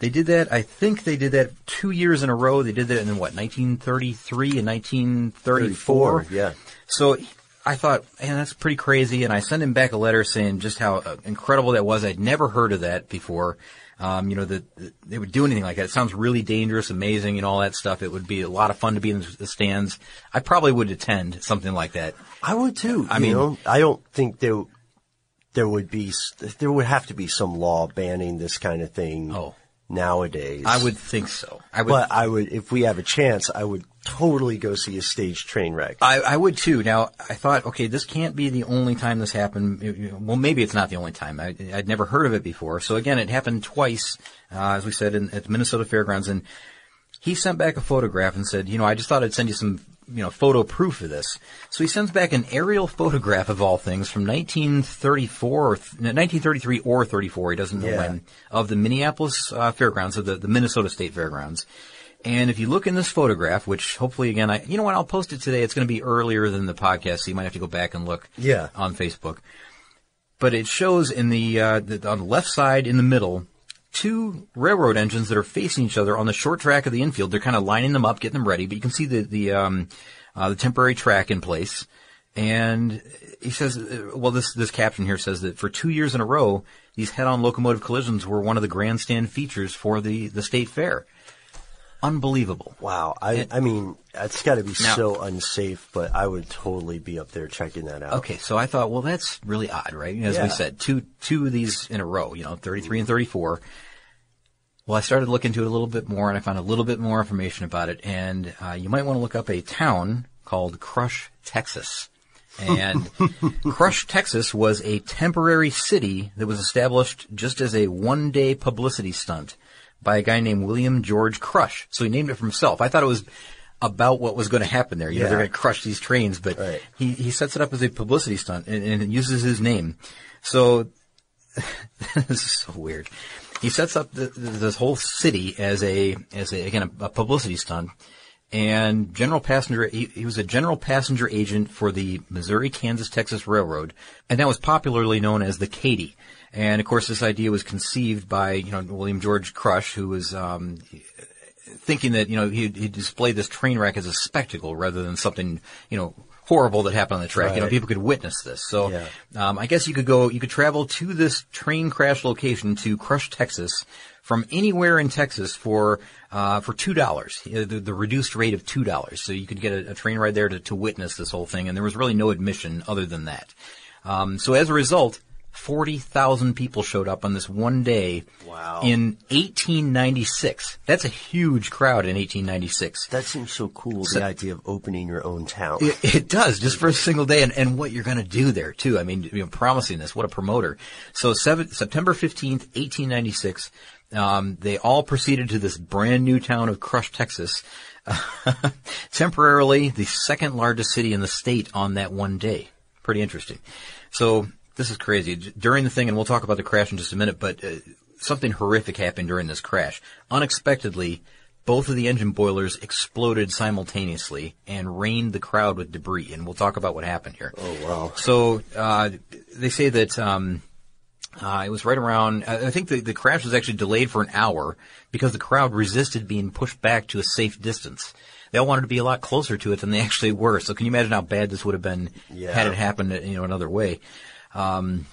They did that, I think they did that two years in a row. They did that in what, 1933 and 1934? 34, yeah. So I, thought, man, that's pretty crazy. And I sent him back a letter saying just how uh, incredible that was. I'd never heard of that before. Um, you know, that, that they would do anything like that. It sounds really dangerous, amazing, and all that stuff. It would be a lot of fun to be in the stands. I probably would attend something like that. I would too. I mean- know? I don't think there there would be there would have to be some law banning this kind of thing. Oh. nowadays. I would think so. I would. but I would, if we have a chance, I would totally go see a stage train wreck. I, I would too. Now, I thought, okay, this can't be the only time this happened. Well, maybe it's not the only time. I, I'd never heard of it before. So again, it happened twice, uh, as we said, in, at the Minnesota Fairgrounds. And he sent back a photograph and said, you know, I just thought I'd send you some, you know, photo proof of this. So he sends back an aerial photograph of all things from 1934 or th- 1933 or 34. He doesn't know Yeah. when of the Minneapolis uh, Fairgrounds of the, the Minnesota State Fairgrounds. And if you look in this photograph, which hopefully again, I, you know what, I'll post it today. It's going to be earlier than the podcast, so you might have to go back and look Yeah. on Facebook. But it shows in the, uh, the, on the left side in the middle, two railroad engines that are facing each other on the short track of the infield. They're kind of lining them up, getting them ready, but you can see the, the, um, uh, the temporary track in place. And he says, uh, well, this, this caption here says that for two years in a row, these head-on locomotive collisions were one of the grandstand features for the, the state fair. Unbelievable. Wow. I, I mean, it's got to be Now- so unsafe, but I would totally be up there checking that out. Okay, so I thought, well, that's really odd, right? As Yeah. we said, two two of these in a row, you know, 33 and 34. Well, I started looking into it a little bit more, and I found a little bit more information about it. And uh, you might want to look up a town called Crush, Texas. And Crush, Texas was a temporary city that was established just as a one-day publicity stunt by a guy named William George Crush. So he named it for himself. I thought it was about what was going to happen there. You know, Yeah. they're going to crush these trains, but Right. he, he sets it up as a publicity stunt and, and it uses his name. So this is so weird. He sets up the, the, this whole city as a as a again a, a publicity stunt. And general passenger, he, he was a general passenger agent for the Missouri, Kansas, Texas Railroad, and that was popularly known as the Katy. And of course, this idea was conceived by you know William George Crush, who was um, thinking that you know he he displayed this train wreck as a spectacle rather than something you know horrible that happened on the track. You know, people could witness this. So Yeah. um, I guess you could go, you could travel to this train crash location to Crush, Texas, from anywhere in Texas for uh, for two dollars, the, the reduced rate of two dollars. So you could get a, a train ride there to, to witness this whole thing, and there was really no admission other than that. Um, so as a result. 40,000 people showed up on this one day Wow. in 1896. That's a huge crowd in 1896. That seems so cool, So- the idea of opening your own town. It, it does, just for a single day, and, and what you're going to do there too. I mean, you know, promising this. What a promoter! So seven, September fifteenth, eighteen ninety six. Um, they all proceeded to this brand new town of Crush, Texas, temporarily the second largest city in the state on that one day. Pretty interesting. So this is crazy. During the thing, and we'll talk about the crash in just a minute, but uh, something horrific happened during this crash. Unexpectedly, both of the engine boilers exploded simultaneously and rained the crowd with debris. And we'll talk about what happened here. Oh, wow. So uh, they say that um, uh, it was right around. I think the, the crash was actually delayed for an hour because the crowd resisted being pushed back to a safe distance. They all wanted to be a lot closer to it than they actually were. So can you imagine how bad this would have been Yeah. had it happened, you know, another way? Um,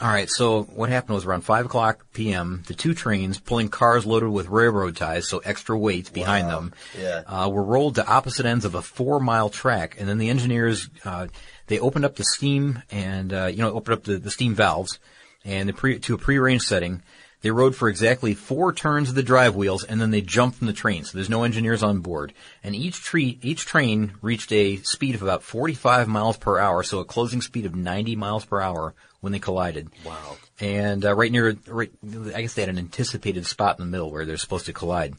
all right. So what happened was around five o'clock p.m. The two trains pulling cars loaded with railroad ties, so extra weight behind them, Yeah. uh, were rolled to opposite ends of a four-mile track, and then the engineers uh, they opened up the steam and uh, you know opened up the, the steam valves and the pre, to a prearranged setting. They rode for exactly four turns of the drive wheels, and then they jumped from the train. So there's no engineers on board, and each tree each train reached a speed of about 45 miles per hour, so a closing speed of 90 miles per hour when they collided. Wow. And uh, right near, right, I guess they had an anticipated spot in the middle where they're supposed to collide.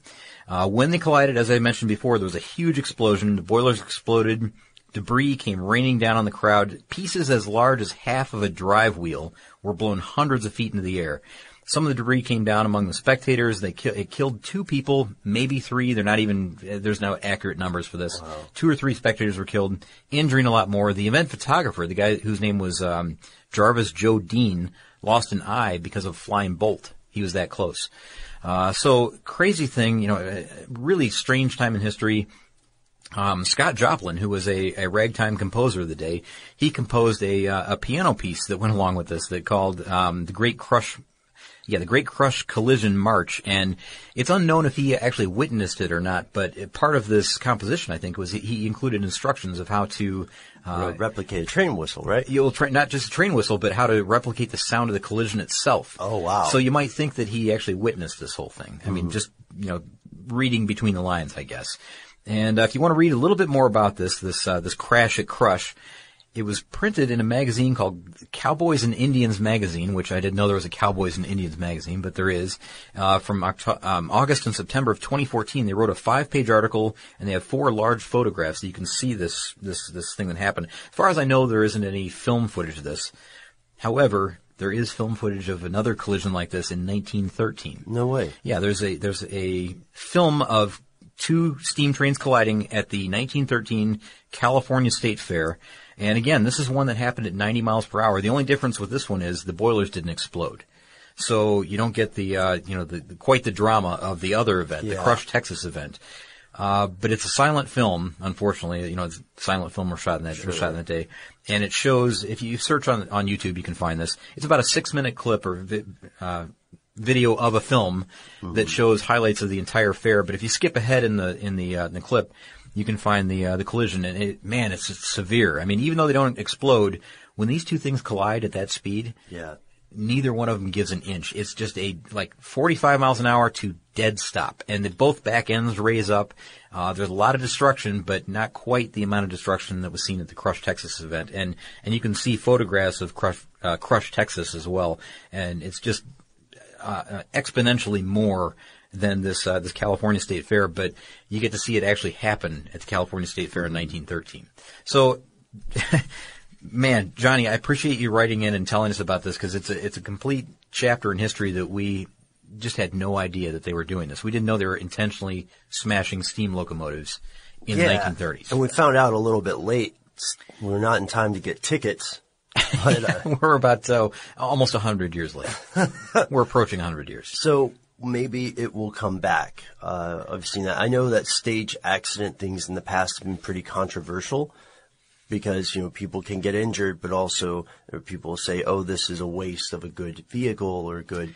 Uh, when they collided, as I mentioned before, there was a huge explosion. The boilers exploded. Debris came raining down on the crowd. Pieces as large as half of a drive wheel were blown hundreds of feet into the air. Some of the debris came down among the spectators. They ki- it killed two people, maybe three. They're not even. There's no accurate numbers for this. Two or three spectators were killed, injuring a lot more. The event photographer, the guy whose name was um, Jarvis Joe Dean, lost an eye because of flying bolt. He was that close. Uh, so crazy thing, you know, really strange time in history. Um, Scott Joplin, who was a, a ragtime composer of the day, he composed a, uh, a piano piece that went along with this that called um, "The Great Crush." Yeah, the Great Crush Collision March, and it's unknown if he actually witnessed it or not. But part of this composition, I think, was he- included instructions of how to uh, replicate a train whistle, right? You'll tra- not just a train whistle, but how to replicate the sound of the collision itself. Oh wow! So you might think that he actually witnessed this whole thing. I mean, just you know, reading between the lines, I guess. And uh, if you want to read a little bit more about this, this uh, this crash at Crush, it was printed in a magazine called Cowboys and Indians magazine, which I didn't know there was a Cowboys and Indians magazine, but there is. Uh, from Octo- um, August and September of 2014, they wrote a five-page article, and they have four large photographs so you can see this this this thing that happened. As far as I know, there isn't any film footage of this. However, there is film footage of another collision like this in 1913. No way. Yeah, there's a there's a film of two steam trains colliding at the 1913 California State Fair. And again, this is one that happened at 90 miles per hour. The only difference with this one is the boilers didn't explode. So you don't get the, uh, you know, the, the, quite the drama of the other event, the Crush Texas event. Uh, but it's a silent film, unfortunately. You know, it's silent film were shot in that, was shot in that day. And it shows, if you search on, on YouTube, you can find this. It's about a six minute clip or vi- uh, video of a film that shows highlights of the entire fair. But if you skip ahead in the, in the, uh, in the clip, you can find the, uh, the collision and it, man, it's severe. I mean, even though they don't explode, when these two things collide at that speed, Yeah. neither one of them gives an inch. It's just a like 45 miles an hour to dead stop, and the, both back ends raise up. Uh, there's a lot of destruction, but not quite the amount of destruction that was seen at the Crush Texas event. And and you can see photographs of Crush uh, Crush Texas as well, and it's just uh, uh, exponentially more than this uh, this California State Fair. But you get to see it actually happen at the California State Fair in 1913. So. Man, Johnny, I appreciate you writing in and telling us about this because it's a it's a complete chapter in history that we just had no idea that they were doing this. We didn't know they were intentionally smashing steam locomotives in the 1930s. And we found out a little bit late. We're not in time to get tickets. But, uh, we're about uh, almost hundred years late. we're approaching hundred years. So maybe it will come back. Uh, I've seen that. I know that stage accident things in the past have been pretty controversial because, you know, people can get injured, but also people say, oh, this is a waste of a good vehicle or good,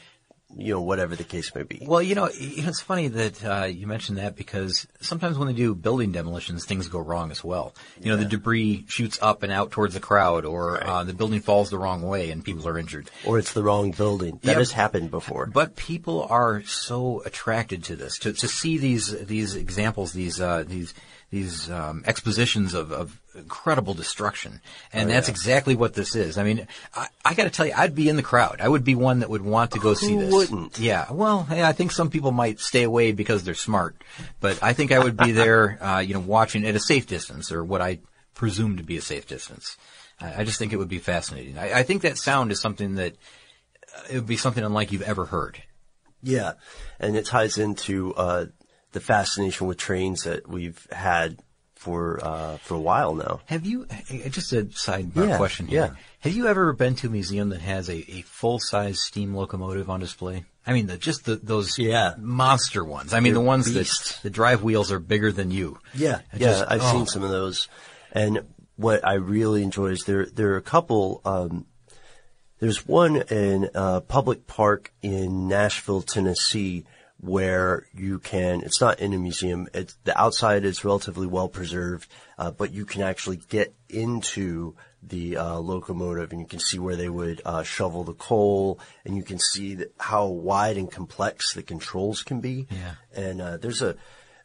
you know, whatever the case may be. Well, you know, it's funny that uh, you mentioned that because sometimes when they do building demolitions, things go wrong as well. You know, the debris shoots up and out towards the crowd, or uh, the building falls the wrong way and people are injured. Or it's the wrong building. That Yep. has happened before. But people are so attracted to this, to, to see these these examples, these uh, these these um, expositions of, of incredible destruction, and Oh, that's yeah. exactly what this is. I mean, I, I got to tell you, I'd be in the crowd. I would be one that would want to go see this. wouldn't? Yeah. Well, hey, I think some people might stay away because they're smart, but I think I would be there, uh, you know, watching at a safe distance or what I presume to be a safe distance. I, I just think it would be fascinating. I, I think that sound is something that uh, it would be something unlike you've ever heard. Yeah, and it ties into uh, the fascination with trains that we've had for uh, for a while now. Have you, uh, just a sidebar Yeah, question here. yeah. Have you ever been to a museum that has a, a full-size steam locomotive on display? I mean, the, just the, those Yeah. monster ones. I mean, They're the ones beasts. that the drive wheels are bigger than you. Yeah, It yeah, just- I've oh. seen some of those, and what I really enjoy is there there are a couple. Um, there's one in a public park in Nashville, Tennessee, where you can. It's not in a museum. It's the outside is relatively well preserved, uh, but you can actually get into the uh, locomotive and you can see where they would uh, shovel the coal, and you can see that how wide and complex the controls can be. Yeah. And uh, there's a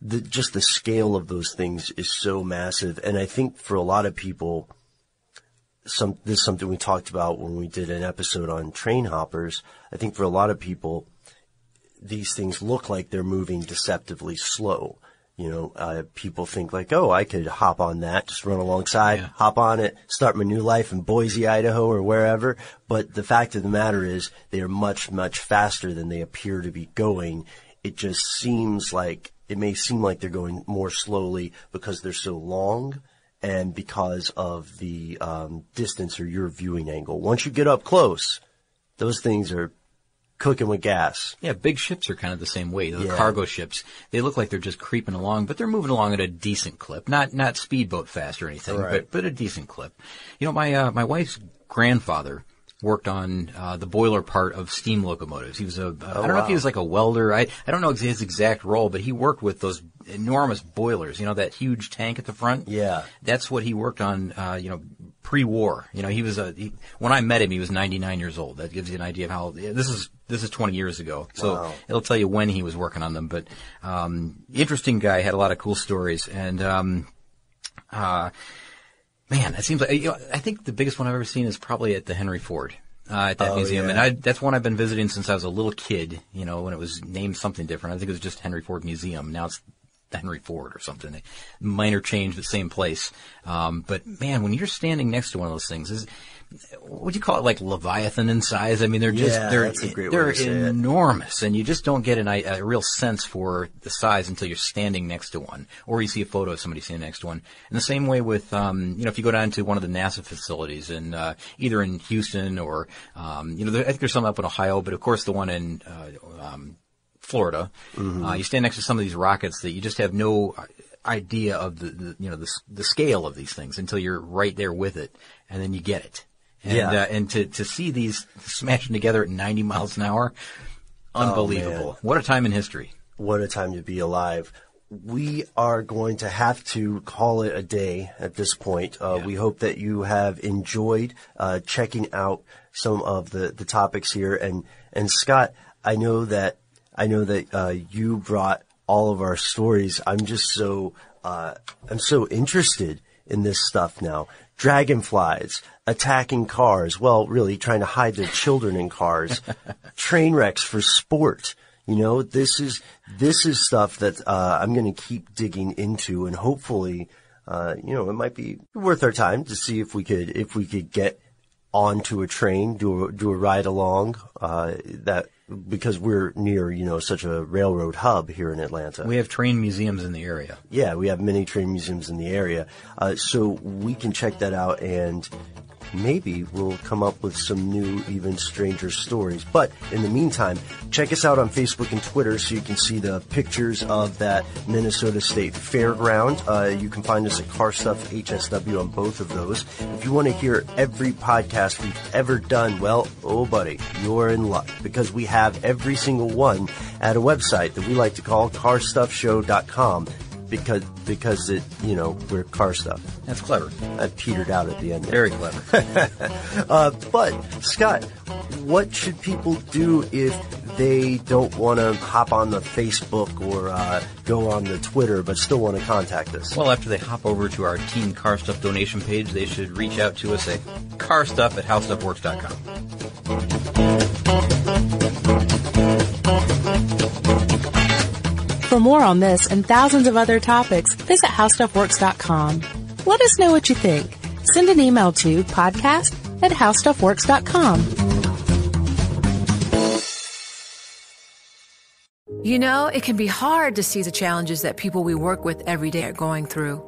the, just the scale of those things is so massive, and I think for a lot of people, some this is something we talked about when we did an episode on train hoppers. I think for a lot of people, these things look like they're moving deceptively slow. You know, uh, people think like, oh, I could hop on that, just run alongside, hop on it, start my new life in Boise, Idaho, or wherever. But the fact of the matter is, they are much, much faster than they appear to be going. It just seems like it may seem like they're going more slowly because they're so long and because of the um, distance or your viewing angle. Once you get up close, those things are cooking with gas. Yeah, big ships are kind of the same way. The Yeah. cargo ships, they look like they're just creeping along, but they're moving along at a decent clip. Not not speedboat fast or anything, Right. but but a decent clip. You know, my uh, my wife's grandfather worked on uh, the boiler part of steam locomotives. He was a I don't know if he was like a welder. I I don't know his exact role, but he worked with those enormous boilers. You know that huge tank at the front. Yeah. That's what he worked on. Uh, you know. Pre-war, you know, he was a. He, when I met him, he was 99 years old. That gives you an idea of how this is. This is 20 years ago, so Wow. it'll tell you when he was working on them. But um, interesting guy, had a lot of cool stories, and um, uh, man, it seems like you know, I think the biggest one I've ever seen is probably at the Henry Ford. Uh, at that Oh, museum, yeah. and I, that's one I've been visiting since I was a little kid. You know, when it was named something different. I think it was just Henry Ford Museum. Now it's Henry Ford or something. Minor change, the same place. Um, but man, when you're standing next to one of those things, is what do you call it? Like Leviathan in size? I mean, they're just Yeah, they're that's a great way they're it. enormous, and you just don't get an, a real sense for the size until you're standing next to one, or you see a photo of somebody standing next to one. And the same way with, um, you know, if you go down to one of the NASA facilities in uh, either in Houston or, um, you know, there, I think there's some up in Ohio, but of course the one in uh, um, Florida, uh, you stand next to some of these rockets that you just have no idea of the, the you know the, the scale of these things until you're right there with it, and then you get it. And, Yeah. uh, and to, to see these smashing together at 90 miles an hour, unbelievable. man. what a time in history. What a time to be alive. We are going to have to call it a day at this point. Uh, We hope that you have enjoyed uh, checking out some of the, the topics here. And and Scott, I know that I know that uh, you brought all of our stories. I'm just so uh, I'm so interested in this stuff now. Dragonflies attacking cars. Well, really trying to hide their children in cars. Train wrecks for sport. You know, this is this is stuff that uh, I'm going to keep digging into, and hopefully, uh, you know, it might be worth our time to see if we could if we could get onto a train, do a do a ride along. Uh, that because we're near, you know, such a railroad hub here in Atlanta. We have train museums in the area. Yeah, we have many train museums in the area, uh, so we can check that out and. Maybe we'll come up with some new, even stranger stories. But in the meantime, check us out on Facebook and Twitter so you can see the pictures of that Minnesota State Fairground. Uh, you can find us at Car Stuff HSW on both of those. If you want to hear every podcast we've ever done, well, oh buddy, you're in luck because we have every single one at a website that we like to call carstuffshow.com because because it you know we're car stuff. That's clever. I petered out at the end. There. Very clever. uh, but Scott, what should people do if they don't want to hop on the Facebook or uh, go on the Twitter, but still want to contact us? well, after they hop over to our Team Car Stuff donation page, they should reach out to us at carstuff at howstuffworks.com. For more on this and thousands of other topics, visit howstuffworks.com. Let us know what you think. Send an email to podcast at howstuffworks.com. You know, it can be hard to see the challenges that people we work with every day are going through.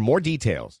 more details.